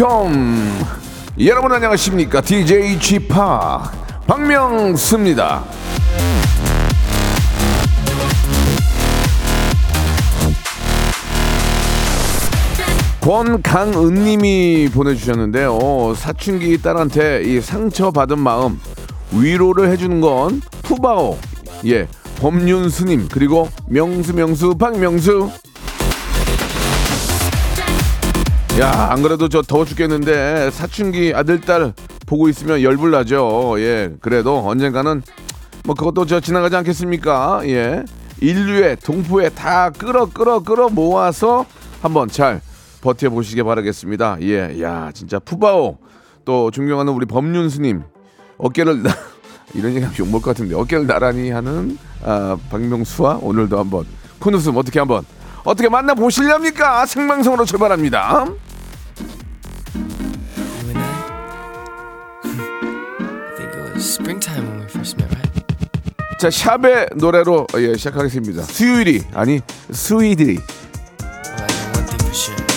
컴 여러분 안녕하십니까 DJ G 파 박명수입니다. 권강은 님이 보내주셨는데요. 사춘기 딸한테 이 상처받은 마음 위로를 해주는 건 푸바오, 예, 법륜 스님 그리고 명수 명수 박명수. 야, 안 그래도 저 더워 죽겠는데 사춘기 아들 딸 보고 있으면 열불 나죠. 예, 그래도 언젠가는 뭐 그것도 저 지나가지 않겠습니까? 예, 인류의 동포에 다 끌어 끌어 끌어 모아서 한번 잘 버텨보시기 바라겠습니다. 예, 야, 진짜 푸바오 또 존경하는 우리 법륜 스님 어깨를 나- 이런 얘기하면 욕먹을 것 같은데 어깨를 나란히 하는 아, 박명수와 오늘도 한번 큰 웃음 어떻게 한번 어떻게 만나 보실렵니까? 생방송으로 출발합니다. You and I? I think it was springtime when we first met, right? 자 샵의 노래로 어, 예, 시작하겠습니다. 수요일이 아니 Well,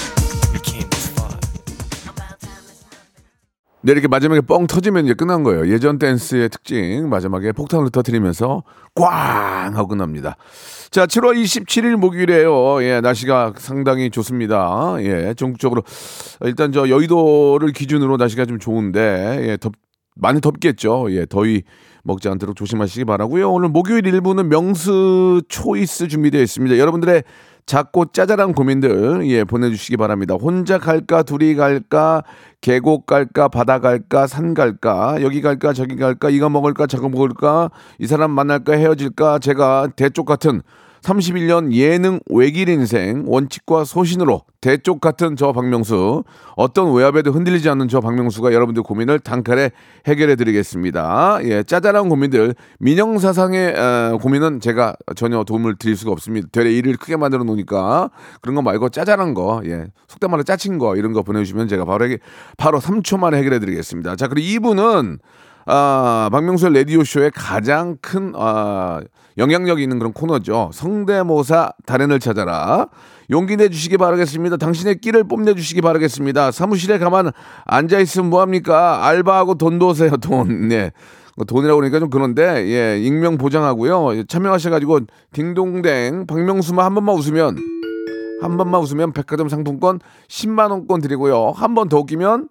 네, 이렇게 마지막에 뻥 터지면 이제 끝난 거예요. 예전 댄스의 특징 마지막에 폭탄을 터뜨리면서 꽝 하고 끝납니다. 자, 7월 27일 목요일이에요. 예, 날씨가 상당히 좋습니다. 예, 전국적으로 일단 저 여의도를 기준으로 날씨가 좀 좋은데 예, 덥 많이 덥겠죠. 예, 더위 먹지 않도록 조심하시기 바라고요. 오늘 목요일 일부는 명수 초이스 준비되어 있습니다. 여러분들의 작고 짜잘한 고민들 예 보내주시기 바랍니다. 혼자 갈까 둘이 갈까 계곡 갈까 바다 갈까 산 갈까 여기 갈까 저기 갈까 이거 먹을까 저거 먹을까 이 사람 만날까 헤어질까 제가 대쪽 같은 31년 예능 외길 인생 원칙과 소신으로 대쪽 같은 저 박명수 어떤 외압에도 흔들리지 않는 저 박명수가 여러분들 고민을 단칼에 해결해 드리겠습니다. 예, 짜잘한 고민들 민영사상의 어, 고민은 제가 전혀 도움을 드릴 수가 없습니다. 되레 일을 크게 만들어 놓으니까 그런 거 말고 짜잘한 거, 예, 속된 말로 짜친 거 이런 거 보내주시면 제가 바로 해결, 바로 3초 만에 해결해 드리겠습니다. 자 그리고 2부는 아, 박명수의 라디오쇼의 가장 큰, 아, 영향력 있는 그런 코너죠. 성대모사 달인을 찾아라. 용기 내주시기 바라겠습니다. 당신의 끼를 뽐내주시기 바라겠습니다. 사무실에 가만 앉아있으면 뭐합니까? 알바하고 돈 도세요, 돈. 네. 뭐 돈이라고 그러니까 좀 그런데, 예, 익명 보장하고요. 참여하셔가지고, 딩동댕, 박명수만 한 번만 웃으면, 한 번만 웃으면 백화점 상품권 10만원권 드리고요. 한 번 더 웃기면,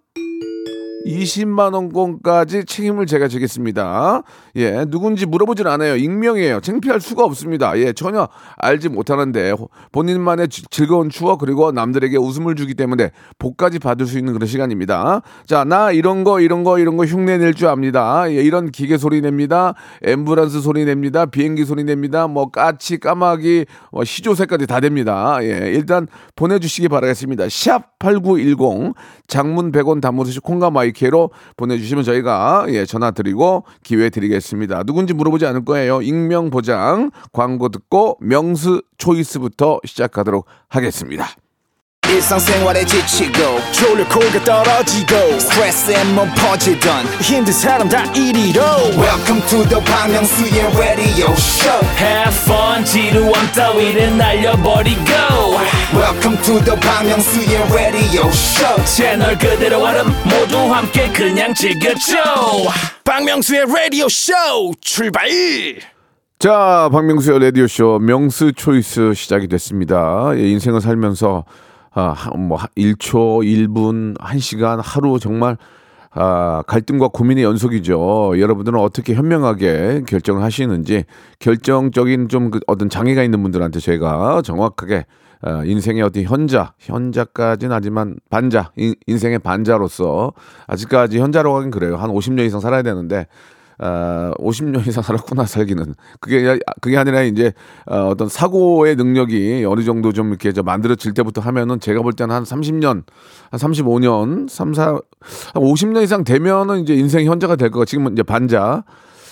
20만 원권까지 책임을 제가 지겠습니다. 예, 누군지 물어보진 않아요. 익명이에요. 창피할 수가 없습니다. 예, 전혀 알지 못하는데 본인만의 지- 즐거운 추억 그리고 남들에게 웃음을 주기 때문에 복까지 받을 수 있는 그런 시간입니다. 자, 나 이런 거 이런 거 이런 거 흉내 낼 줄 압니다. 예, 이런 기계 소리 냅니다. 앰뷸런스 소리 냅니다. 비행기 소리 냅니다. 뭐 까치 까마귀 뭐 시조새까지 다 됩니다. 예, 일단 보내 주시기 바라겠습니다. 샵 8910 장문 100원 단문 50원 콩과 my K로 보내주시면 저희가 예, 전화 드리고 기회 드리겠습니다. 누군지 물어보지 않을 거예요. 익명 보장 광고 듣고 명수 choice부터 시작하도록 하겠습니다. 일상생활에 지치고, 졸려 코가 떨어지고, 스트레스에 몸 퍼지던, 힘든 사람 다 이리로. welcome to the Park Myung-soo's radio show. Have fun 지루함 따위를 날려버리고. Welcome to the Bang Myung-soo's radio show. 채널 그대로 얼음 모두 함께 그냥 즐겨줘. 박명수의 라디오 쇼 출발! 자, 박명수의 라디오쇼 명수 초이스 시작이 됐습니다. 예, 인생을 살면서 아, 하- 뭐 하- 1초, 1분, 1시간, 하루 정말 아, 갈등과 고민의 연속이죠. 여러분들은 어떻게 현명하게 결정을 하시는지 결정적인 좀 그 어떤 장애가 있는 분들한테 제가 정확하게 아, 인생의 어떤 현자, 현자까지는 하지만 반자, 인, 인생의 반자로서 아직까지 현자라고 하긴 그래요. 한 50년 이상 살아야 되는데 아, 50년 이상 살았구나 살기는 그게 그게 아니라 이제 어, 어떤 사고의 능력이 어느 정도 좀 이렇게 저 만들어질 때부터 하면은 제가 볼 때는 한 30년, 한 35년, 3, 4, 한 50년 이상 되면은 이제 인생 현자가 될 거가 지금은 이제 반자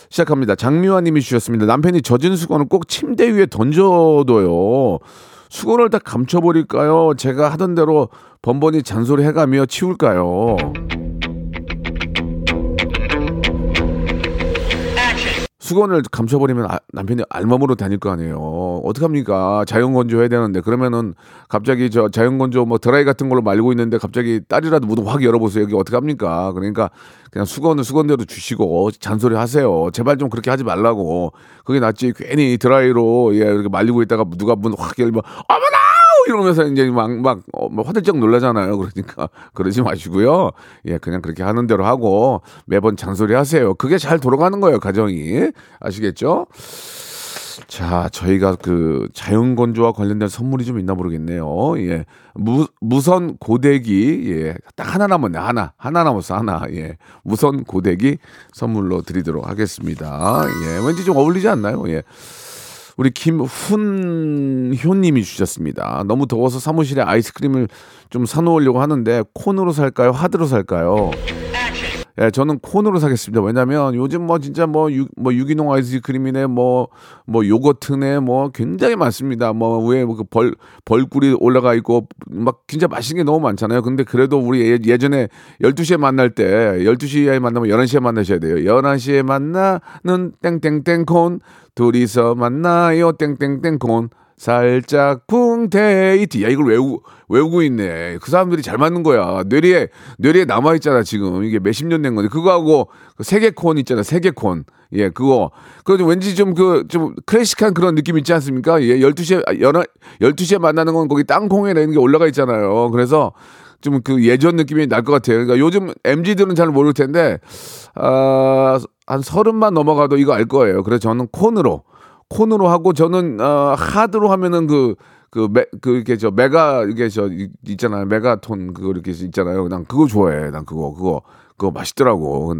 시작합니다. 장미화 님이 주셨습니다. 남편이 젖은 수건을 꼭 침대 위에 던져둬요. 수건을 다 감춰버릴까요? 제가 하던 대로 번번이 잔소리 해가며 치울까요? 수건을 감춰버리면 아- 남편이 알몸으로 다닐 거 아니에요. 어떡합니까? 자연 건조 해야 되는데 그러면은 갑자기 저 자연 건조 뭐 드라이 같은 걸로 말고 있는데 갑자기 딸이라도 무도 확 열어보세요. 여기 어떡합니까? 그러니까 그냥 수건을 수건대로 주시고 잔소리 하세요. 제발 좀 그렇게 하지 말라고. 그게 낫지. 괜히 드라이로 예 이렇게 말리고 있다가 누가 문 확 열면 어머나! 이러면서 이제 막, 막, 어, 뭐 화들짝 놀라잖아요. 그러니까, 그러지 마시고요. 예, 그냥 그렇게 하는 대로 하고 매번 잔소리 하세요. 그게 잘 돌아가는 거예요, 가정이. 아시겠죠? 자, 저희가 그 자연 건조와 관련된 선물이 좀 있나 모르겠네요. 예. 무, 무선 고데기, 예. 딱 하나 남았네. 하나. 하나 남았어. 하나. 예. 무선 고데기 선물로 드리도록 하겠습니다. 예. 왠지 좀 어울리지 않나요? 예. 우리 김훈효님이 주셨습니다. 너무 더워서 사무실에 아이스크림을 좀 사놓으려고 하는데 콘으로 살까요? 하드로 살까요? 예, 저는 콘으로 사겠습니다. 왜냐면 요즘 뭐 진짜 뭐, 유, 뭐 유기농 아이스크림이네 뭐, 뭐 요거트네 뭐 굉장히 많습니다. 뭐 위에 그 벌, 벌꿀이 올라가 있고 막 진짜 맛있는 게 너무 많잖아요. 근데 그래도 우리 예, 예전에 12시에 만날 때 12시에 만나면 11시에 만나셔야 돼요. 11시에 만나는 땡땡땡 콘 둘이서 만나요 땡땡땡 콘 살짝 쿵데이트. 야, 이걸 외우고, 외우고 있네. 그 사람들이 잘 맞는 거야. 뇌리에, 뇌리에 남아있잖아, 지금. 이게 몇십 년 된 건데. 그거하고, 그 세계콘 있잖아, 세계콘. 예, 그거. 그거 좀 왠지 좀 그, 좀 클래식한 그런 느낌 있지 않습니까? 예, 12시에, 아, 연 12시에 만나는 건 거기 땅콩에 이런 게 올라가 있잖아요. 그래서 좀 그 예전 느낌이 날 것 같아요. 그러니까 요즘 MG들은 잘 모를 텐데, 아, 한 서른만 넘어가도 이거 알 거예요. 그래서 저는 콘으로. 콘으로 하고 저는 어, 하드로 하면은 그 그메그 이렇게 저 메가 이게 저 이- 있잖아요. 메가톤 그거 이렇게 있잖아요. 난 그거 좋아해. 난 그거 그거 그거 맛있더라고.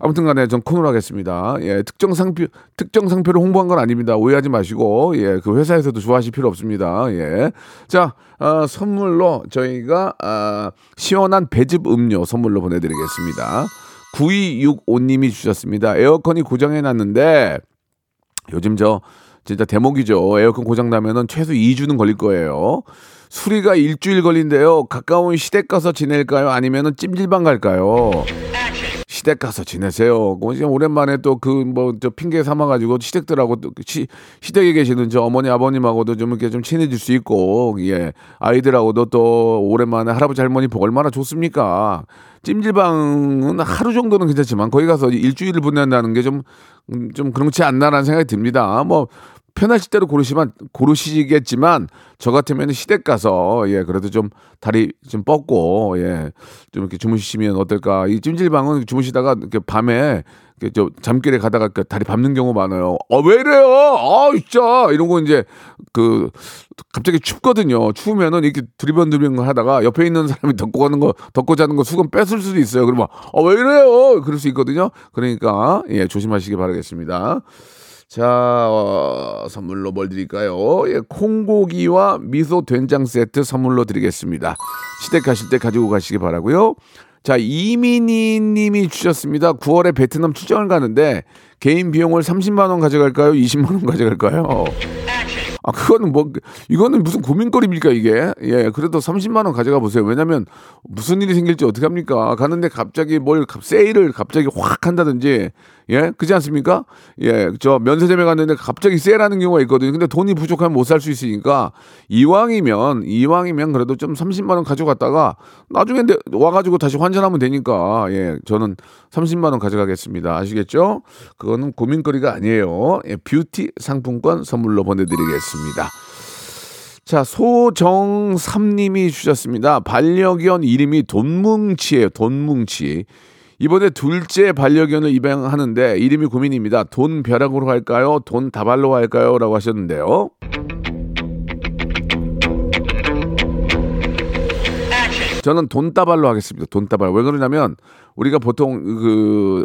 아무튼간에 전 콘으로 하겠습니다. 예 특정 상표 특정 상표를 홍보한 건 아닙니다. 오해하지 마시고 예그 회사에서도 좋아하실 필요 없습니다. 예자 어, 선물로 저희가 아, 시원한 배즙 음료 선물로 보내드리겠습니다. 9265님이 주셨습니다. 에어컨이 고장해 놨는데 요즘 저 진짜 대목이죠. 에어컨 고장 나면은 최소 2주는 걸릴 거예요. 수리가 일주일 걸린대요. 가까운 시댁 가서 지낼까요? 아니면은 찜질방 갈까요? 시댁 가서 지내세요. 그 지금 오랜만에 또 그 뭐 저 핑계 삼아가지고 시댁들하고 또 시, 시댁에 계시는 저 어머니 아버님하고도 좀 이렇게 좀 친해질 수 있고 예 아이들하고도 또 오랜만에 할아버지 할머니 보고 얼마나 좋습니까? 찜질방은 하루 정도는 괜찮지만 거기 가서 일주일을 보낸다는 게 좀 좀 그렇지 않나라는 생각이 듭니다. 뭐 편하실 대로 고르시면 고르시겠지만 저 같으면 시댁 가서 예 그래도 좀 다리 좀 뻗고 예좀 이렇게 주무시면 어떨까 이 찜질방은 주무시다가 이렇게 밤에 이렇게 저 잠길에 가다가 그 다리 밟는 경우 많아요. 어왜 이래요? 아 진짜 이런 거 이제 그 갑자기 춥거든요. 추우면은 이렇게 두리번두리번 하다가 옆에 있는 사람이 덮고 가는 거 덮고 자는 거 수건 뺏을 수도 있어요. 그러면 어왜 이래요? 그럴 수 있거든요. 그러니까 예 조심하시기 바라겠습니다. 자, 어, 선물로 뭘 드릴까요? 예, 콩고기와 미소 된장 세트 선물로 드리겠습니다. 시댁 가실 때 가지고 가시기 바라고요. 자, 이민희 님이 주셨습니다. 9월에 베트남 출장을 가는데 개인 비용을 30만 원 가져갈까요? 20만 원 가져갈까요? 아, 그거는 뭐, 이거는 무슨 고민거리입니까, 이게? 예, 그래도 30만원 가져가 보세요. 왜냐면, 무슨 일이 생길지 어떡합니까? 가는데 갑자기 뭘, 갑- 세일을 갑자기 확 한다든지, 예, 그지 않습니까? 예, 저 면세점에 갔는데 갑자기 세일하는 경우가 있거든요. 근데 돈이 부족하면 못 살 수 있으니까, 이왕이면, 이왕이면 그래도 좀 30만 원 가져갔다가, 나중에 내- 와가지고 다시 환전하면 되니까, 예, 저는 30만 원 가져가겠습니다. 아시겠죠? 그거는 고민거리가 아니에요. 예, 뷰티 상품권 선물로 보내드리겠습니다. 자, 소정삼님이 주셨습니다. 반려견 이름이 돈뭉치예요. 돈뭉치. 이번에 둘째 반려견을 입양하는데 이름이 고민입니다. 돈 벼락으로 할까요? 돈 다발로 할까요? 라고 하셨는데요. 저는 돈다발로 하겠습니다. 돈다발. 왜 그러냐면 우리가 보통 그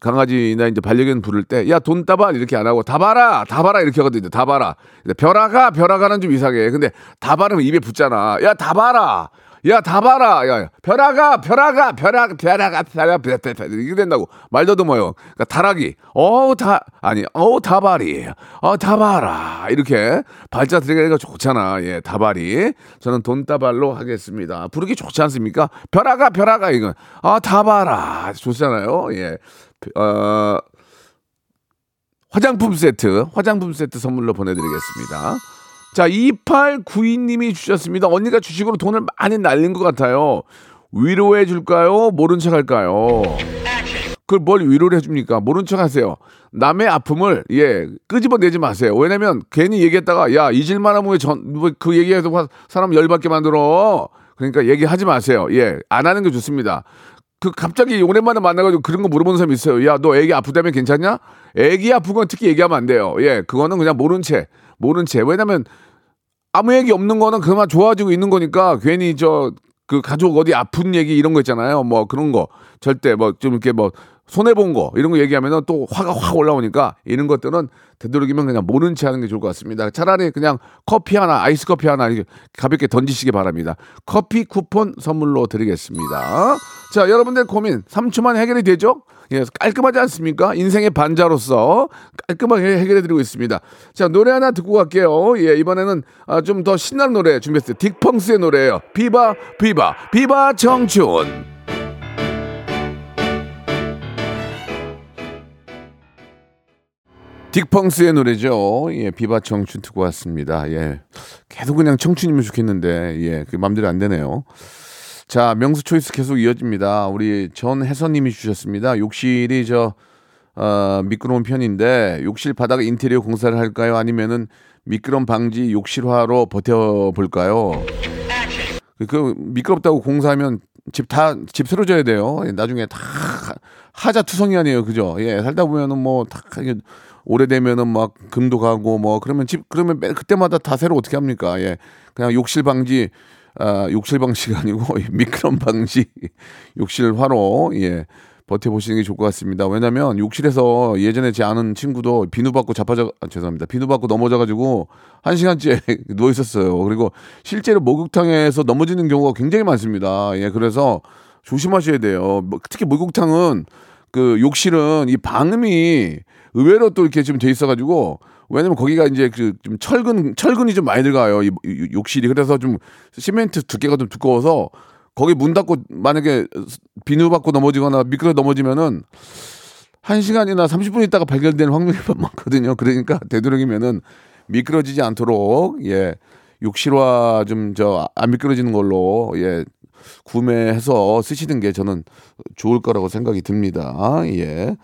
강아지나 이제 반려견 부를 때 야 돈다발 이렇게 안 하고 다봐라 다봐라 이렇게 하거든요. 다봐라. 벼라가 벼라가는 좀 이상해. 근데 다발은 입에 붙잖아. 야 다봐라. 야, 다 봐라. 야, 야, 벼라가, 벼라가, 벼라가, 벼라가, 벼라가, 벼, 벼, 벼, 이게 된다고. 말 더듬어요. 그러니까 다락이. 어우, 다, 아니, 어우, 다발이. 어, 다봐라. 이렇게 발자 들어가기가 좋잖아. 예, 다발이. 저는 돈다발로 하겠습니다. 부르기 좋지 않습니까? 벼라가, 벼라가, 이건. 아, 다봐라. 좋잖아요. 예. 어, 화장품 세트, 화장품 세트 선물로 보내드리겠습니다. 자, 2892님이 주셨습니다. 언니가 주식으로 돈을 많이 날린 것 같아요. 위로해 줄까요? 모른 척 할까요? 그걸 뭘 위로를 해줍니까? 모른 척 하세요. 남의 아픔을, 예, 끄집어 내지 마세요. 왜냐면 괜히 얘기했다가, 야, 잊을만 하면 왜 전, 뭐 그 얘기해서 화- 사람 열받게 만들어. 그러니까 얘기하지 마세요. 예, 안 하는 게 좋습니다. 그 갑자기 오랜만에 만나가지고 그런 거 물어보는 사람이 있어요. 야, 너 애기 아프다면 괜찮냐? 애기 아픈 건 특히 얘기하면 안 돼요. 예, 그거는 그냥 모른 채, 모른 채. 왜냐면 아무 얘기 없는 거는 그만 좋아지고 있는 거니까 괜히 저 그 가족 어디 아픈 얘기 이런 거 있잖아요. 뭐 그런 거 절대 뭐 좀 이렇게 뭐 손해 본 거 이런 거 얘기하면은 또 화가 확 올라오니까 이런 것들은 되도록이면 그냥 모른 채 하는 게 좋을 것 같습니다. 차라리 그냥 커피 하나, 아이스 커피 하나 가볍게 던지시기 바랍니다. 커피 쿠폰 선물로 드리겠습니다. 자, 여러분들 고민 3초만 해결이 되죠? 예, 깔끔하지 않습니까? 인생의 반자로서 깔끔하게 해결해 드리고 있습니다. 자, 노래 하나 듣고 갈게요. 예, 이번에는 아, 좀 더 신나는 노래 준비했어요. 딕펑스의 노래예요. 비바, 비바, 비바 청춘. 딕펑스의 노래죠. 예, 비바 청춘 듣고 왔습니다. 예. 계속 그냥 청춘이면 좋겠는데, 예, 그 맘대로 안 되네요. 자, 명수 초이스 계속 이어집니다. 우리 전혜선님이 주셨습니다. 욕실이 저, 어, 미끄러운 편인데, 욕실 바닥 인테리어 공사를 할까요? 아니면은 미끄럼 방지 욕실화로 버텨볼까요? 그, 그 미끄럽다고 공사하면 집 다 집 쓰러져야 돼요. 예, 나중에 다 하자 투성이 아니에요, 그죠? 예, 살다 보면은 뭐 다 오래되면은 막 금도 가고 뭐 그러면 집 그러면 매, 그때마다 다 새로 어떻게 합니까? 예, 그냥 욕실 방지 아, 욕실 방지가 아니고 미끄럼 방지 욕실 화로 예. 버텨보시는 게 좋을 것 같습니다. 왜냐면 욕실에서 예전에 제 아는 친구도 비누 받고 자빠져, 아, 죄송합니다. 비누 받고 넘어져가지고 한 시간째 누워 있었어요. 그리고 실제로 목욕탕에서 넘어지는 경우가 굉장히 많습니다. 예, 그래서 조심하셔야 돼요. 뭐, 특히 목욕탕은 그 욕실은 이 방음이 의외로 또 이렇게 좀돼 있어가지고 왜냐면 거기가 이제 그 좀 철근 철근이 좀 많이 들어가요. 이, 이 욕실이 그래서 좀 시멘트 두께가 좀 두꺼워서 거기 문 닫고 만약에 비누 받고 넘어지거나 미끄러 넘어지면은 한 시간이나 30분 있다가 발견되는 확률이 많거든요. 그러니까 되도록이면은 미끄러지지 않도록 예 욕실화 좀 저 안 미끄러지는 걸로 예 구매해서 쓰시는 게 저는 좋을 거라고 생각이 듭니다. 예.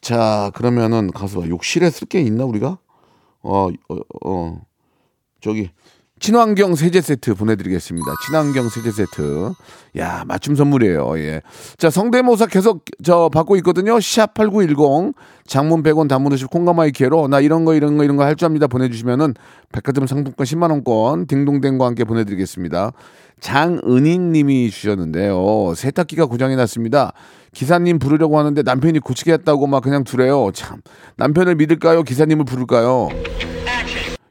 자 그러면은 가서 봐. 욕실에 쓸 게 있나 우리가? 어, 어, 어. 저기 친환경 세제 세트 보내드리겠습니다. 친환경 세제 세트. 야, 맞춤 선물이에요. 예. 자, 성대모사 계속 저 받고 있거든요. 샵8910 장문 100원 단문 50 콩가마이키로 나 이런 거 이런 거 이런 거 할 줄 압니다 보내주시면은 백화점 상품권 10만 원권 딩동댕과 함께 보내드리겠습니다. 장은인 님이 주셨는데요. 세탁기가 고장이 났습니다. 기사님 부르려고 하는데 남편이 고치게 했다고 막 그냥 두래요. 참. 남편을 믿을까요? 기사님을 부를까요?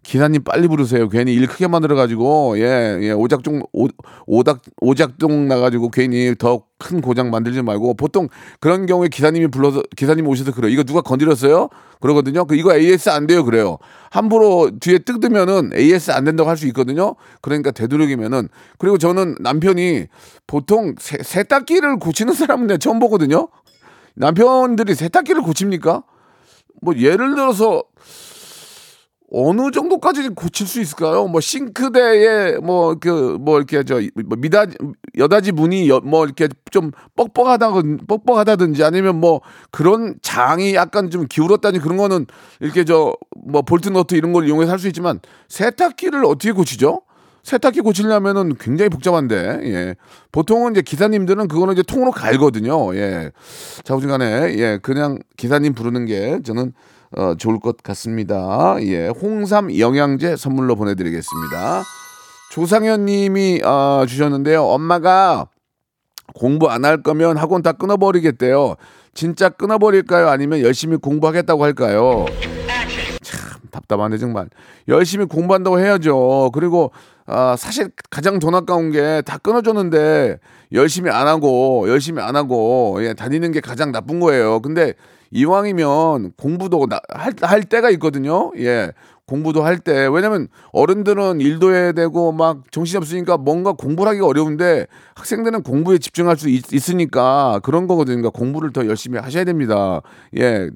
기사님 빨리 부르세요. 괜히 일 크게 만들어 가지고 예, 예, 오작동 오, 오닥 오작동 나 가지고 괜히 더 큰 고장 만들지 말고 보통 그런 경우에 기사님이 불러서 기사님 오셔서 그래요. 이거 누가 건드렸어요? 그러거든요. 그 이거 AS 안 돼요. 그래요. 함부로 뒤에 뜯으면은 AS 안 된다고 할 수 있거든요. 그러니까 되도록이면은 그리고 저는 남편이 보통 세, 세탁기를 고치는 사람은 내가 처음 보거든요. 남편들이 세탁기를 고칩니까? 뭐 예를 들어서 어느 정도까지 고칠 수 있을까요? 뭐 싱크대에 뭐그뭐 이렇게 저 미다 여다지 문이 여, 뭐 이렇게 좀 뻑뻑하다든 뻑뻑하다든지 아니면 뭐 그런 장이 약간 좀 기울었다니 그런 거는 이렇게 저 뭐 볼트 너트 이런 걸 이용해서 할 수 있지만 세탁기를 어떻게 고치죠? 세탁기 고치려면은 굉장히 복잡한데, 예. 보통은 이제 기사님들은 그거는 이제 통으로 갈거든요, 예. 자우지간에, 예. 그냥 기사님 부르는 게 저는 어, 좋을 것 같습니다. 예. 홍삼 영양제 선물로 보내드리겠습니다. 조상현 님이 어, 주셨는데요. 엄마가 공부 안 할 거면 학원 다 끊어버리겠대요. 진짜 끊어버릴까요? 아니면 열심히 공부하겠다고 할까요? 참 답답하네 정말. 열심히 공부한다고 해야죠. 그리고 아, 사실 가장 돈 아까운 게 다 끊어줬는데 열심히 안 하고 열심히 안 하고 예, 다니는 게 가장 나쁜 거예요. 근데 이왕이면 공부도 나- 할, 할 때가 있거든요. 예. 공부도 할 때. 왜냐면 어른들은 일도 해야 되고 막 정신이 없으니까 뭔가 공부를 하기가 어려운데 학생들은 공부에 집중할 수 있, 으니까 그런 거거든요. 그러니까 공부를 더 열심히 하셔야 됩니다. 예.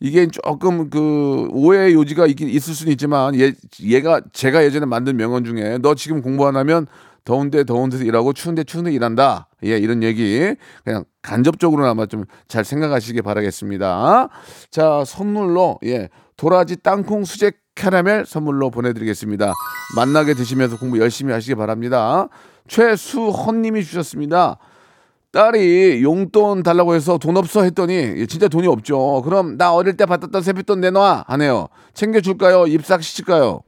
이게 조금 그 오해의 요지가 있긴 있을 수는 있지만 얘, 얘가 제가 예전에 만든 명언 중에 너 지금 공부 안 하면 더운데 더운 데서 일하고 추운데 추운 데 일한다. 예, 이런 얘기 그냥 간접적으로나마 좀 잘 생각하시기 바라겠습니다. 자, 선물로 예, 도라지 땅콩 수제 캐러멜 선물로 보내드리겠습니다. 만나게 드시면서 공부 열심히 하시기 바랍니다. 최수헌님이 주셨습니다. 딸이 용돈 달라고 해서 돈 없어 했더니 진짜 돈이 없죠. 그럼 나 어릴 때 받았던 세뱃돈 내놔 하네요. 챙겨줄까요? 입싹 시킬까요?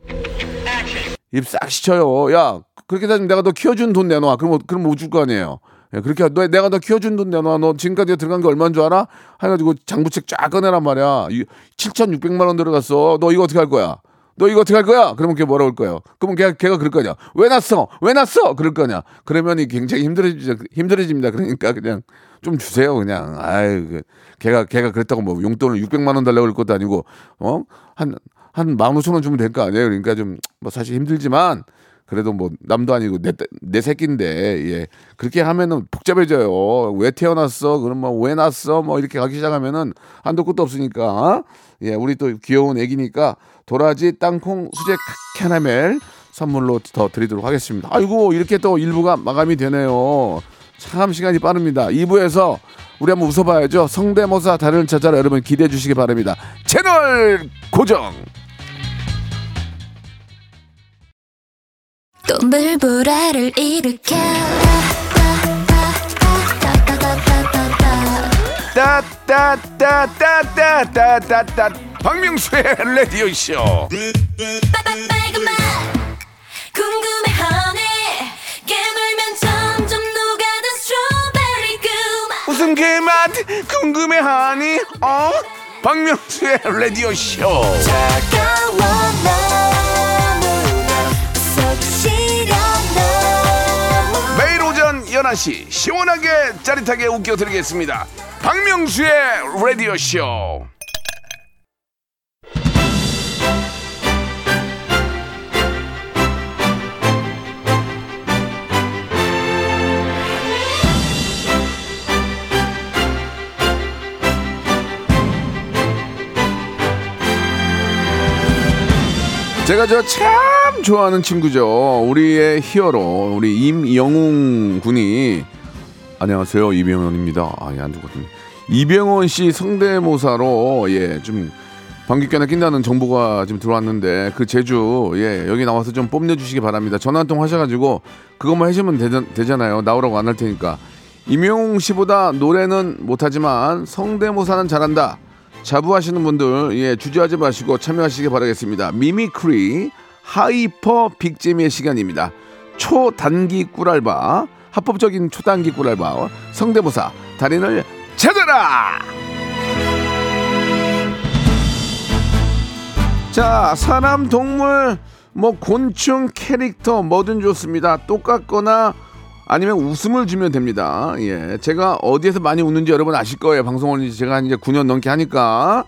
입싹 시켜요. 야 그렇게 따지면 내가 너 키워준 돈 내놔. 그럼 그럼 못 줄 거 아니에요. 예, 그렇게 너 내가 너 키워준 돈 내놔. 너 지금까지 들어간 게 얼마인 줄 알아? 해가지고 장부책 쫙 꺼내란 말이야. 7,600만 원 들어갔어. 너 이거 어떻게 할 거야? 너 이거 어떻게 할 거야? 그러면 걔 뭐라 올 거예요? 그러면 걔가, 걔가 그럴 거냐? 왜 났어? 왜 났어? 그럴 거냐? 그러면 이 굉장히 힘들어지, 힘들어집니다. 그러니까 그냥 좀 주세요. 그냥. 아유, 그, 걔가, 걔가 그랬다고 뭐 용돈을 600만 원 달라고 그럴 것도 아니고, 어? 한, 한 15,000원 주면 될 거 아니에요? 그러니까 좀, 뭐 사실 힘들지만, 그래도 뭐 남도 아니고 내, 내 새끼인데 예. 그렇게 하면은 복잡해져요. 왜 태어났어? 그럼 뭐왜 났어? 뭐 이렇게 가기 시작하면은 한도 끝도 없으니까 예 우리 또 귀여운 애기니까 도라지 땅콩 수제 캐러멜 선물로 더 드리도록 하겠습니다. 아이고 이렇게 또 일부가 마감이 되네요. 참 시간이 빠릅니다. 2부에서 우리 한번 웃어봐야죠. 성대모사 달인을 찾아라 여러분 기대해 주시기 바랍니다. 채널 고정 또 물보라를 일으켜 따따따따따따따따 박명수의 라디오 쇼. 무슨 그맛 궁금해하니? 어? 박명수의 라디오 쇼. 차가워 너무나 11시 시원하게 짜릿하게 웃겨드리겠습니다. 박명수의 라디오 쇼. 제가 저 참 좋아하는 친구죠. 우리의 히어로, 우리 임영웅 군이 안녕하세요, 이병헌입니다. 아, 예, 안 죽었군요. 이병헌 씨 성대모사로 예, 좀 방귀깨나 낀다는 정보가 지금 들어왔는데 그 제주 예, 여기 나와서 좀 뽐내 주시기 바랍니다. 전화 한 통 하셔가지고 그것만 해주면 되잖, 되잖아요. 나오라고 안 할 테니까. 임영웅 씨보다 노래는 못하지만 성대모사는 잘한다. 자부하시는 분들 예 주저하지 마시고 참여하시기 바라겠습니다. mimicry hyper big재미의 시간입니다. 초단기 꿀알바 합법적인 초단기 꿀알바 성대모사 달인을 찾아라. 자 사람 동물 뭐 곤충 캐릭터 뭐든 좋습니다. 똑같거나 아니면 웃음을 주면 됩니다. 예. 제가 어디에서 많이 웃는지 여러분 아실 거예요. 방송을 제가 이제 9년 넘게 하니까.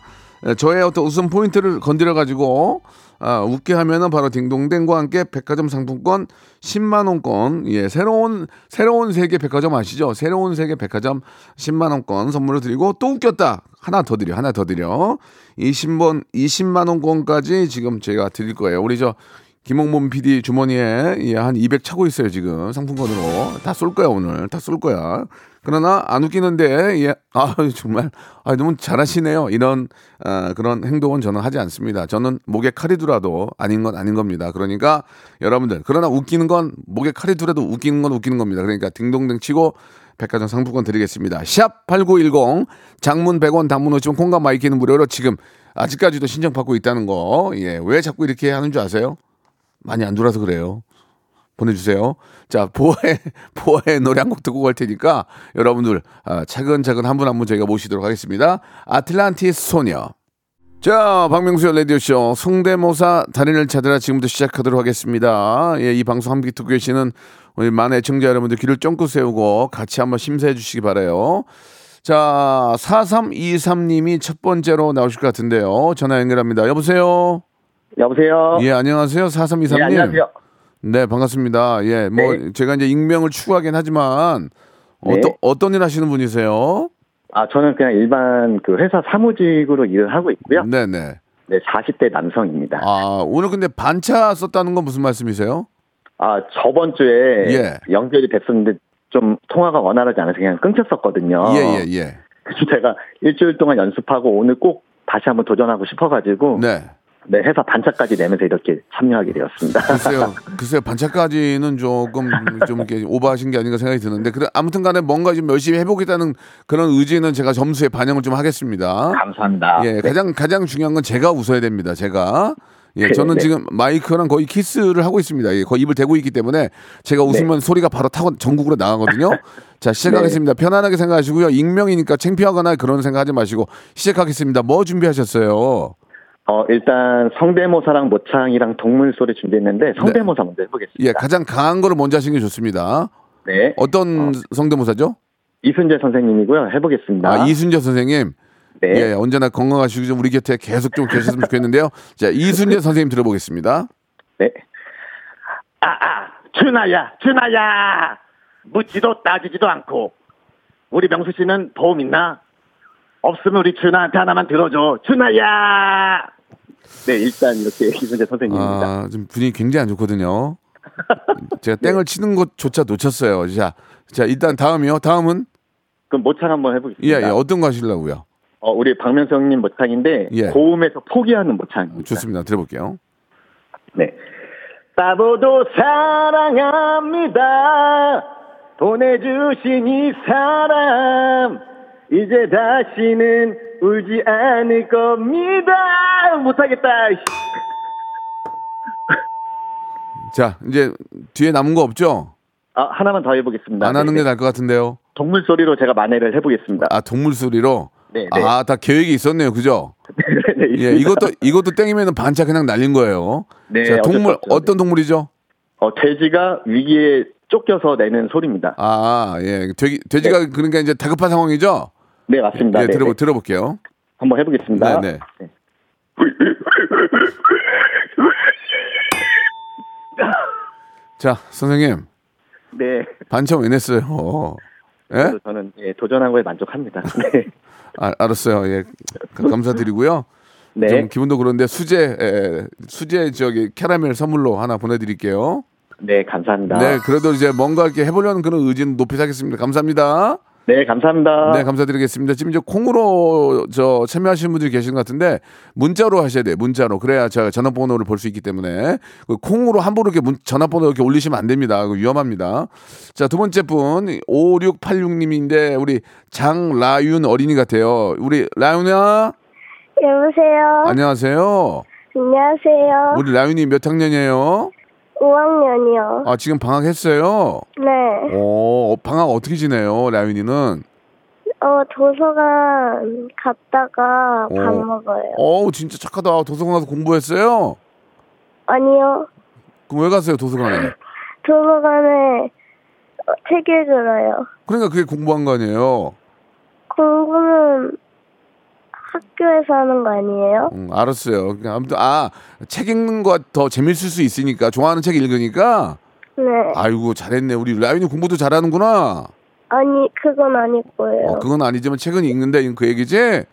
예, 저의 어떤 웃음 포인트를 건드려 가지고 아, 웃게 하면은 바로 딩동댕과 함께 백화점 상품권 10만 원권 예 새로운 새로운 세계 백화점 아시죠? 새로운 세계 백화점 10만 원권 선물을 드리고 또 웃겼다 하나 더 드려 하나 더 드려 20번 20만 원권까지 지금 제가 드릴 거예요. 우리 저 김홍범 PD 주머니에 예, 한200 차고 있어요 지금 상품권으로 다 쏠 거야 오늘 다 쏠 거야. 그러나 안 웃기는데 예, 아 정말 아 너무 잘하시네요. 이런 아, 그런 행동은 저는 하지 않습니다. 저는 목에 칼이 들어와도 아닌 건 아닌 겁니다. 그러니까 여러분들 그러나 웃기는 건 목에 칼이 들어와도 웃기는 건 웃기는 겁니다. 그러니까 딩동댕 치고 백화점 상품권 드리겠습니다. 샵 8910 장문 100원 단문 50원 콩과 my K는 무료로 지금 아직까지도 신청 받고 있다는 거. 예. 왜 자꾸 이렇게 하는 줄 아세요? 많이 안 돌아서 그래요. 보내주세요. 자, 보아의, 보아의 노래 한 곡 듣고 갈 테니까 여러분들 아, 차근차근 한분 한 분 저희가 모시도록 하겠습니다. 아틀란티스 소녀. 자, 박명수의 라디오쇼 성대모사 달인을 찾으라 지금부터 시작하도록 하겠습니다. 예, 이 방송 함께 듣고 계시는 우리 많은 애청자 여러분들 귀를 쫑긋 세우고 같이 한번 심사해 주시기 바래요. 자, 4323님이 첫 번째로 나오실 것 같은데요. 전화 연결합니다. 여보세요? 여보세요. 예, 안녕하세요. 4323님. 예, 안녕하세요. 네, 반갑습니다. 예, 뭐 네. 제가 이제 익명을 추구하긴 하지만 네. 어떤 어떤 일 하시는 분이세요? 아, 저는 그냥 일반 그 회사 사무직으로 일을 하고 있고요. 네, 네. 네, 40대 남성입니다. 아, 오늘 근데 반차 썼다는 건 무슨 말씀이세요? 아, 저번 주에 예. 연결이 됐었는데 좀 통화가 원활하지 않아서 그냥 끊겼었거든요. 예, 예, 예. 그래서 제가 일주일 동안 연습하고 오늘 꼭 다시 한번 도전하고 싶어가지고 네, 네. 회사 반차까지 내면서 이렇게 참여하게 되었습니다. 글쎄요, 글쎄요, 반차까지는 조금 좀 이렇게 오버하신 게 아닌가 생각이 드는데, 그래 아무튼 간에 뭔가 좀 열심히 해보겠다는 그런 의지는 제가 점수에 반영을 좀 하겠습니다. 감사합니다. 예, 네. 가장 가장 중요한 건 제가 웃어야 됩니다. 제가. 예, 네, 저는 네. 지금 마이크랑 거의 키스를 하고 있습니다. 예, 거의 입을 대고 있기 때문에 제가 웃으면 네. 소리가 바로 타고 전국으로 나가거든요. 자, 시작하겠습니다. 편안하게 생각하시고요. 익명이니까 창피하거나 그런 생각하지 마시고 시작하겠습니다. 뭐 준비하셨어요? 어, 일단 성대모사랑 모창이랑 동물 소리 준비했는데 성대모사 먼저 해보겠습니다. 예, 가장 강한 거를 먼저 하시는 게 좋습니다. 네. 어떤 성대모사죠? 이순재 선생님이고요. 해보겠습니다. 아, 이순재 선생님. 네. 예, 언제나 건강하시고 좀 우리 곁에 계속 좀 계셨으면 좋겠는데요. 자, 이순재 선생님 들어보겠습니다. 네. 아, 아, 준아야, 준아야! 묻지도 따지지도 않고, 우리 명수 씨는 도움 있나? 없으면 우리 준아한테 하나만 들어줘. 준아야! 네, 일단 이렇게 이순재 선생님입니다. 아, 좀 분위기 굉장히 안 좋거든요. 제가 땡을 치는 것조차 놓쳤어요. 자, 자 일단 다음이요. 다음은 그럼 모창 한번 예, 해보겠습니다. 예, 어떤 거 하시려고요? 어, 우리 박명수 형님 모창인데, 예. 고음에서 포기하는 모창입니다. 좋습니다. 들어볼게요. 네. 따보도 사랑합니다. 보내주신 이 사람. 이제 다시는 울지 않을 겁니다. 못하겠다. 자, 이제 뒤에 남은 거 없죠? 아, 하나만 더 해보겠습니다. 안 하는 네, 게 나을 것 같은데요. 동물 소리로 제가 만회를 해보겠습니다. 아, 동물 소리로. 네, 네. 아, 다 계획이 있었네요. 그죠? 네, 예. 이것도 이것도 땡이면 반차 그냥 날린 거예요. 네, 자, 동물 없죠. 네. 어떤 동물이죠? 어, 돼지가 위기에 쫓겨서 내는 소리입니다. 아, 예. 돼지, 돼지가 그러니까 이제 다급한 상황이죠? 네, 맞습니다. 예, 네, 들어 네. 들어볼게요. 한번 해보겠습니다. 네, 네. 자, 선생님. 네. 반차 왜 냈어요? 예? 그래서 저는 예, 도전한 거에 만족합니다. 네. 아, 알았어요. 예. 가- 감사드리고요. 네. 좀 기분도 그런데 수제 에, 수제 저기 캐러멜 선물로 하나 보내드릴게요. 네, 감사합니다. 네, 그래도 이제 뭔가 이렇게 해보려는 그런 의지는 높이 사겠습니다. 감사합니다. 네, 감사합니다. 네, 감사드리겠습니다. 지금 이제 콩으로 저 참여하시는 분들이 계신 것 같은데 문자로 하셔야 돼요. 문자로 그래야 제가 전화번호를 볼 수 있기 때문에 그 콩으로 함부로 이렇게 문- 전화번호 이렇게 올리시면 안 됩니다. 그거 위험합니다. 자, 두 번째 분 5686님인데 우리 장라윤 어린이 같아요. 우리 라윤아 여보세요. 안녕하세요. 안녕하세요. 우리 라윤이 몇 학년이에요? 5학년이요. 아, 지금 방학했어요. 네. 어, 방학 어떻게 지내요, 라윤이는? 어, 도서관 갔다가 밥 어. 먹어요. 어우, 진짜 착하다. 도서관 가서 공부했어요? 아니요. 그럼 왜 갔어요, 도서관에? 도서관에 어, 책 읽으러요. 그러니까 그게 공부한 거 아니에요? 공부는 학교에서 하는 거 아니에요? 음, 알았어요. 그러니까 아무튼, 아, 책 읽는 거 더 재밌을 수 있으니까, 좋아하는 책 읽으니까, 네. 아이고, 잘했네. 우리 라윤이 공부도 잘하는구나. 아니, 그건 아닐 거예요. 어, 그건 아니지만 책은 읽는데, 그 얘기지? 네.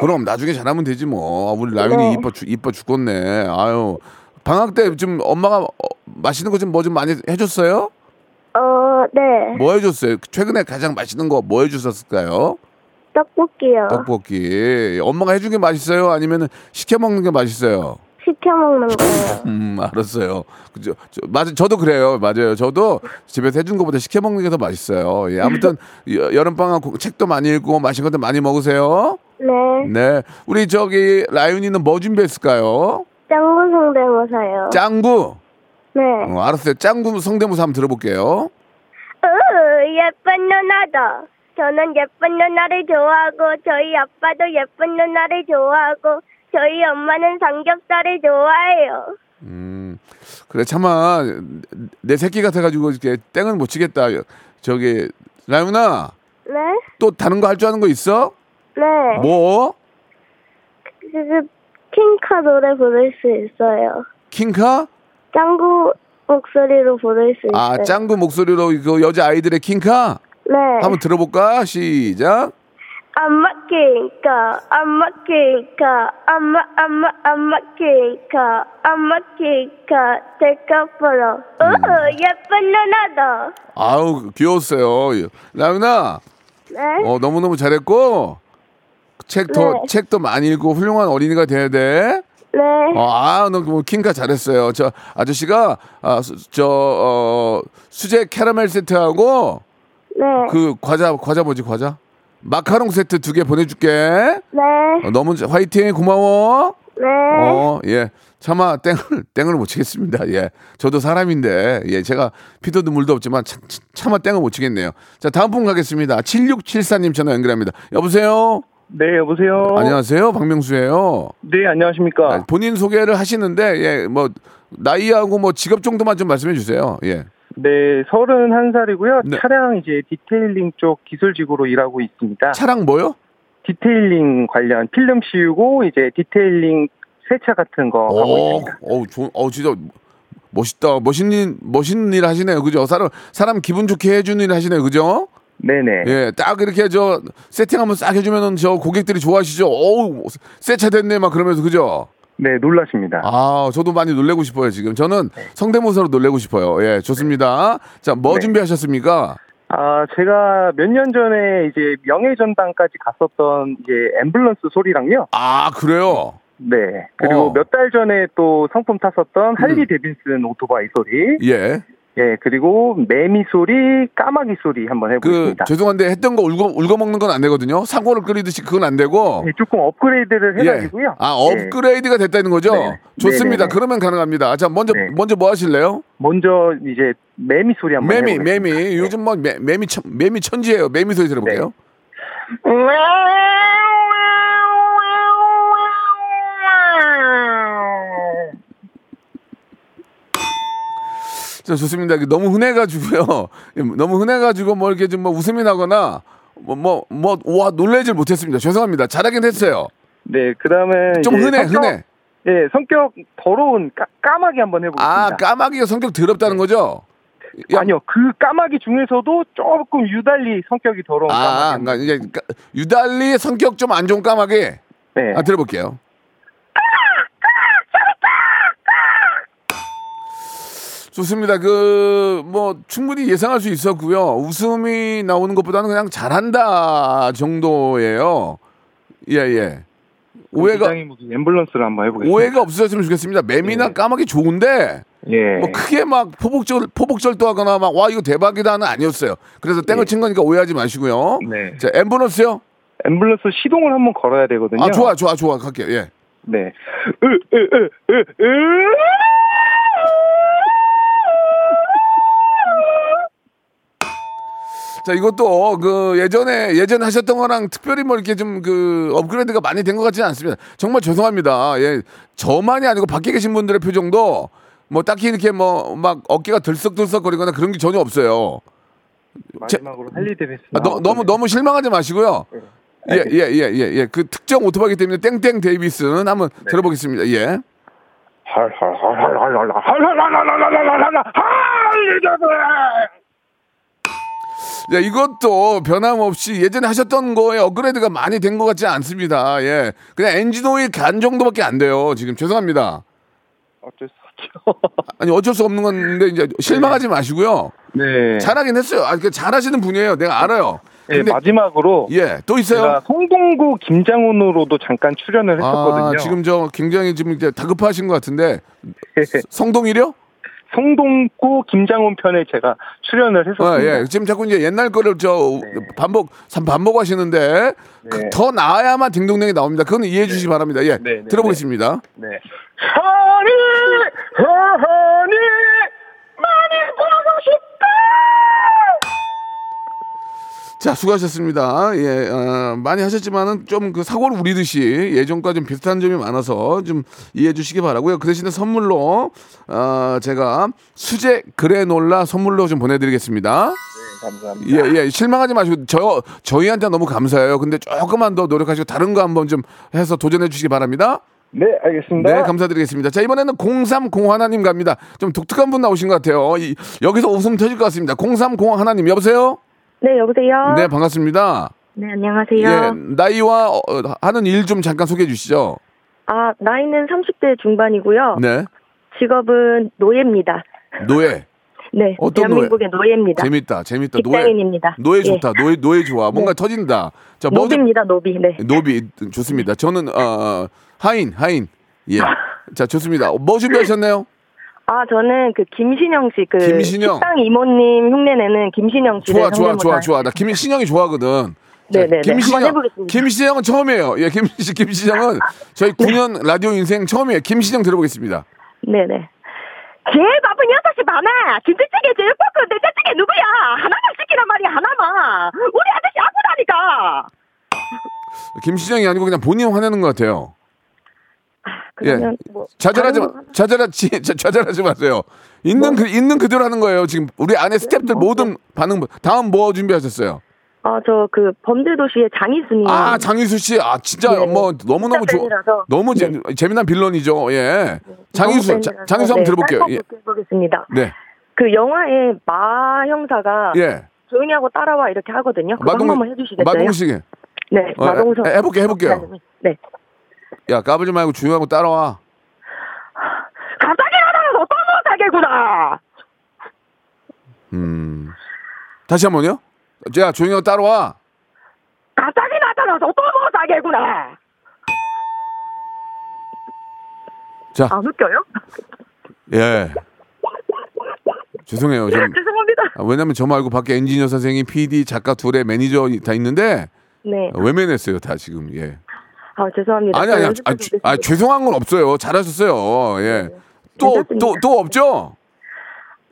그럼 나중에 잘하면 되지 뭐. 우리 라윤이 네. 이뻐, 죽- 이뻐 죽겠네. 아유. 방학 때 좀 엄마가 어, 맛있는 거좀뭐 좀 많이 해줬어요? 어, 네. 뭐 해줬어요? 최근에 가장 맛있는 거 뭐 해주셨을까요? 떡볶이요. 떡볶이. 엄마가 해준 게 맛있어요? 아니면 시켜 먹는 게 맛있어요? 시켜 먹는 거예요. 음, 알았어요. 그죠? 저, 맞아, 저도 그래요. 맞아요. 저도 집에서 해준 것보다 시켜 먹는 게 더 맛있어요. 예, 아무튼 여- 여름방학 고- 책도 많이 읽고 맛있는 것도 많이 먹으세요. 네. 네, 우리 저기 라윤이는 뭐 준비했을까요? 짱구 성대모사요. 짱구. 네. 어, 알았어요. 짱구 성대모사 한번 들어볼게요. 으, 예쁜 누나다. 저는 예쁜 누나를 좋아하고 저희 아빠도 예쁜 누나를 좋아하고 저희 엄마는 삼겹살을 좋아해요. 음, 그래 참아 내 새끼 같아가지고 이렇게 땡을 못 치겠다. 저기 라윤아 네? 또 다른 거 할 줄 아는 거 있어? 네. 뭐? 그, 그, 킹카 노래 부를 수 있어요. 킹카? 짱구 목소리로 부를 수 있어요. 아 짱구 목소리로 그 여자 아이들의 킹카? 네. 한번 들어볼까? 시작. 엄마 킹카, 엄마 킹카, 엄마, 엄마, 엄마 킹카, 엄마 킹카, 대가보러. 오, 예쁜 누나다. 아우 귀여웠어요. 라윤아 네? 어 너무 너무 잘했고 책더 네. 책도 많이 읽고 훌륭한 어린이가 돼야 돼. 네. 어, 아, 너 뭐, 킹카 잘했어요. 저 아저씨가 아, 수, 저 어, 수제 캐러멜 세트하고 네. 그 과자 과자 뭐지 과자? 마카롱 세트 두 개 보내줄게. 네. 어, 너무 자- 화이팅 고마워. 네. 어, 예. 차마 땡을 땡을 못 치겠습니다. 예. 저도 사람인데 예, 제가 피도 물도 없지만 차, 차- 차마 땡을 못 치겠네요. 자, 다음 분 가겠습니다. 7674님 전화 연결합니다. 여보세요? 네, 여보세요. 안녕하세요. 박명수예요. 네, 안녕하십니까. 아, 본인 소개를 하시는데 예, 뭐 나이하고 뭐 직업 정도만 좀 말씀해 주세요. 예. 네, 31살이고요. 네. 차량 이제 detailing 쪽 기술직으로 일하고 있습니다. 차량 뭐요? detailing 관련 필름 씌우고 이제 detailing 세차 같은 거 하고 어, 있습니다. 어, 좋, 어, 진짜 멋있다. 멋있는 멋있는 일 하시네요. 그죠? 사람 사람 기분 좋게 해 주는 일 하시네요. 그죠? 네네. 예, 딱 이렇게 저 세팅 한번 싹 해주면은 저 고객들이 좋아하시죠. 어우, 세차 됐네 막 그러면서 그죠? 네, 놀라십니다. 아, 저도 많이 놀래고 싶어요 지금. 저는 성대모사로 놀래고 싶어요. 예, 좋습니다. 자, 뭐 네. 준비하셨습니까? 아, 제가 몇 년 전에 이제 명예전당까지 갔었던 이제 앰뷸런스 소리랑요. 아, 그래요. 네. 그리고 어. 몇 달 전에 또 상품 탔었던 할리 데빈슨 오토바이 소리. 예. 예, 그리고 매미 소리, 까마귀 소리 한번 그 해보겠습니다. 죄송한데 했던 거 울고 울고 먹는 건 안 되거든요. 사고를 끓이듯이 그건 안 되고. 예, 조금 업그레이드를 해가지고요. 예. 아 예. 업그레이드가 됐다는 거죠. 네. 좋습니다. 네네네. 그러면 가능합니다. 자 먼저 네. 먼저 뭐 하실래요? 먼저 이제 매미 소리 한번 매미 해보겠습니다. 매미 요즘 뭐 매, 매미 천, 매미 천지예요. 매미 소리 들어볼게요. 네. 자 좋습니다. 너무 흔해가지고요. 너무 흔해가지고 뭐 이렇게 좀 뭐 웃음이 나거나 뭐뭐와 놀래질 못했습니다. 죄송합니다. 잘하긴 했어요. 네, 그 다음에 좀 이제 흔해 성격, 흔해. 예, 성격 더러운 까, 까마귀 한번 해보겠습니다. 아 까마귀가 성격 더럽다는 거죠? 야, 아니요, 그 까마귀 중에서도 조금 유달리 성격이 더러운 아, 까마귀. 그러니까 이제 까- 유달리 성격 좀 안 좋은 까마귀. 네. 아, 들어볼게요. 좋습니다. 그, 뭐, 충분히 예상할 수 있었고요. 웃음이 나오는 것보다는 그냥 잘한다 정도예요. 예, 예. 오해가, 앰뷸런스를 한번 해보겠습니다. 오해가 없으셨으면 좋겠습니다. 매미나 네. 까마귀 좋은데, 예. 뭐 크게 막 포복절, 포복절도 하거나 막, 와, 이거 대박이다는 아니었어요. 그래서 땡을 친 거니까 오해하지 마시고요. 네. 자, 앰브런스요? 앰뷸런스 시동을 한번 걸어야 되거든요. 아, 좋아, 좋아, 좋아. 갈게요. 예. 네. 으, 으, 으, 자, 이것도 그 예전에 예전에 하셨던 거랑 특별히 뭐 이렇게 좀 그 업그레이드가 많이 된 것 같지는 않습니다. 정말 죄송합니다. 예, 저만이 아니고 밖에 계신 분들의 표정도 뭐 딱히 이렇게 뭐 막 어깨가 들썩들썩거리거나 그런 게 전혀 없어요. 마지막으로 할리 데비스. 아, 너, 너무 너무 실망하지 마시고요. 예, 예, 예, 예, 예. 그 특정 오토바이기 때문에 땡땡 데이비스는 한번 들어보겠습니다. 예. 야, 이것도 변함없이 예전에 하셨던 거에 업그레이드가 많이 된 것 같지 않습니다. 예. 그냥 엔진 오일 간 정도밖에 안 돼요. 지금 죄송합니다. 어쩔 수 없죠. 아니 어쩔 수 없는 건데 이제 실망하지 마시고요. 네. 잘하긴 했어요. 아, 그 잘하시는 분이에요. 내가 알아요. 네, 마지막으로 예, 또 있어요. 제가 송동구 김장훈으로도 잠깐 출연을 했었거든요. 아, 지금 저 굉장히 지금 이제 다급하신 것 같은데 성동일이요? 송동구 김장훈 편에 제가 출연을 아, 했었습니다. 예. 지금 자꾸 이제 옛날 거를 저 반복 참 반복하시는데 그 네. 더 나아야만 딩동댕이 나옵니다. 그건 이해해 주시기 바랍니다. 예. 네, 네, 들어보겠습니다. 네. 허니 허니 많이 보고 싶다. 자, 수고하셨습니다. 예, 어, 많이 하셨지만은 좀 그 사고를 우리듯이 예전과 좀 비슷한 점이 많아서 좀 이해해 주시기 바라고요. 그 대신에 선물로 어, 제가 수제 그래놀라 선물로 좀 보내드리겠습니다. 감사합니다. 예, 예, 실망하지 마시고 저 저희한테 너무 감사해요. 근데 조금만 더 노력하시고 다른 거 한번 좀 해서 도전해 주시기 바랍니다. 네, 알겠습니다. 네, 감사드리겠습니다. 자, 이번에는 0301 하나님 갑니다. 좀 독특한 분 나오신 것 같아요. 이- 여기서 웃음 터질 것 같습니다. 0301 하나님 여보세요? 네, 여보세요? 네, 반갑습니다. 네, 안녕하세요. 예, 나이와 어, 하는 일 좀 잠깐 소개해 주시죠. 아, 나이는 30대 중반이고요. 네. 직업은 노예입니다. 노예. 네, 어떤 대한민국의 노예? 입니다 재밌다. 재밌다. 직장인입니다. 노예 예. 좋다. 노예 노예 좋아. 뭔가 터진다. 자, 뭐 좀- 노비입니다, 노비. 네. 노비 좋습니다. 저는 어 하인 하인. 예. 자, 좋습니다. 뭐 준비하셨나요? 아, 저는 그 김신영 씨, 그 김신영. 식당 이모님 흉내내는 김신영 씨를 좋아, 좋아, 좋아. 좋아. 나 김신영이 좋아하거든. 자, 네네네. 해보겠습니다. 김신영은 처음이에요. 예, 김신 김신영은 저희 9년 라디오 인생 처음이에요. 김신영 들어보겠습니다. 네네. 제일 바쁜 6시 반에 김치찌개 제일 볶은 된장찌개 누구야? 하나만 시키란 말이야, 하나만. 우리 아저씨 아프다니까. 김신영이 아니고 그냥 본인 화내는 것 같아요. 그러면 뭐 좌절하지 마, 좌절하지, 자- 좌절하지 마세요. 있는 그 있는 그대로 하는 거예요. 지금 우리 안에 스탭들 뭐, 모든 반응. 다음 뭐 준비하셨어요? 아, 저 그 범죄도시의 장이순이. 아 장희수 씨, 아 진짜 네. 뭐 너무 너무 좋아, 팬이라서. 너무 재, 네. 재미난 빌런이죠. 예, 자- 팬이라서. 장희수 한번 네, 들어볼게요. 예. 해보겠습니다. 네, 그 영화에 마 형사가 예. 조용히 하고 따라와 이렇게 하거든요. 그거 한 번만 해주시겠어요? 마동식, 네, 어, 마동석. 해- 해볼게요, 해볼게요. 네. 야 까불지 말고 조용하고 따라와. 갑자기 나타나서 또 못하겠구나. 음, 다시 한 번요. 자 조용히 하고 따라와. 갑자기 나타나서 또 못하겠구나. 자, 안 웃겨요? 예. 죄송해요. 좀 죄송합니다. 아, 왜냐면 저 말고 밖에 엔지니어 선생님, PD, 작가 둘에 매니저 다 있는데 네. 외면했어요 다 지금. 예. 아 죄송합니다. 아니 아니, 연습해 아, 주- 아. 죄송한 건 없어요. 잘하셨어요. 예. 또또또 괜찮습니다. 없죠?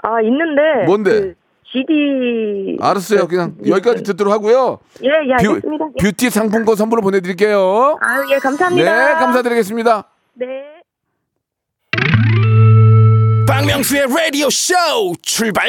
아 있는데. 뭔데? 그 GD. 알았어요. 그냥 예, 여기까지 듣도록 하고요. 예, 예, 뷰, 알겠습니다. 예. 뷰티 상품권 선물로 보내드릴게요. 아, 예, 감사합니다. 네, 감사드리겠습니다. 네. 박명수의 라디오 쇼 출발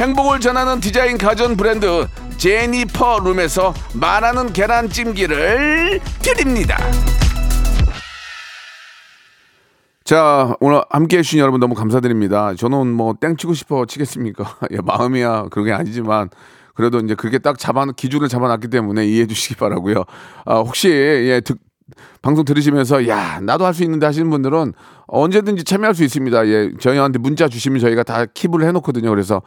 행복을 전하는 디자인 가전 브랜드 제니퍼 룸에서 말하는 계란찜기를 드립니다. 자, 오늘 함께 해주신 여러분 너무 감사드립니다. 저는 뭐 땡치고 싶어 치겠습니까? 예, 마음이야. 그런 게 아니지만 그래도 이제 그게 딱 잡아 기준을 잡아놨기 때문에 이해해 주시기 바라고요. 아, 혹시 예, 듣, 방송 들으시면서 야 나도 할 수 있는데 하시는 분들은 언제든지 참여할 수 있습니다. 예, 저희한테 문자 주시면 저희가 다 킵을 해놓거든요. 그래서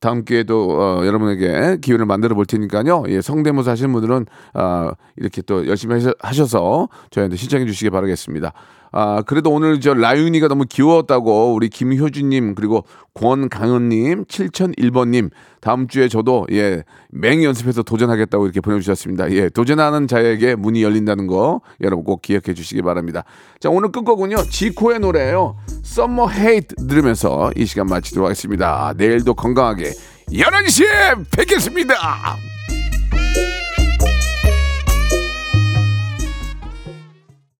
다음 기회에도 어, 여러분에게 기회를 만들어 볼 테니까요. 예, 성대모사 하시는 분들은 아, 이렇게 또 열심히 하셔- 하셔서 저희한테 신청해 주시기 바라겠습니다. 아, 그래도 오늘 저 라윤이가 너무 귀여웠다고 우리 김효준님 그리고 권강은님 7001번님 다음 주에 저도 예 맹 연습해서 도전하겠다고 이렇게 보내주셨습니다. 예 도전하는 자에게 문이 열린다는 거 여러분 꼭 기억해 주시기 바랍니다. 자 오늘 끝곡은요 지코의 노래예요. Summer Hate 들으면서 이 시간 마치도록 하겠습니다. 내일도 건강하게 11시에 뵙겠습니다.